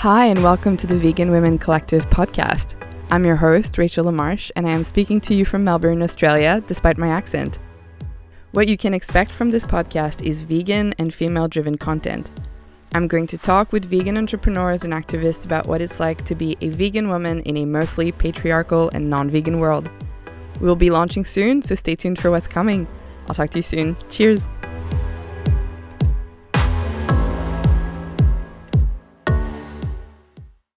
Hi, and welcome to the Vegan Women Collective podcast. I'm your host, Rachel LaMarche, and I am speaking to you from Melbourne, Australia, despite my accent. What you can expect from this podcast is vegan and female driven content. I'm going to talk with vegan entrepreneurs and activists about what it's like to be a vegan woman in a mostly patriarchal and non vegan world. We will be launching soon, so stay tuned for what's coming. I'll talk to you soon. Cheers!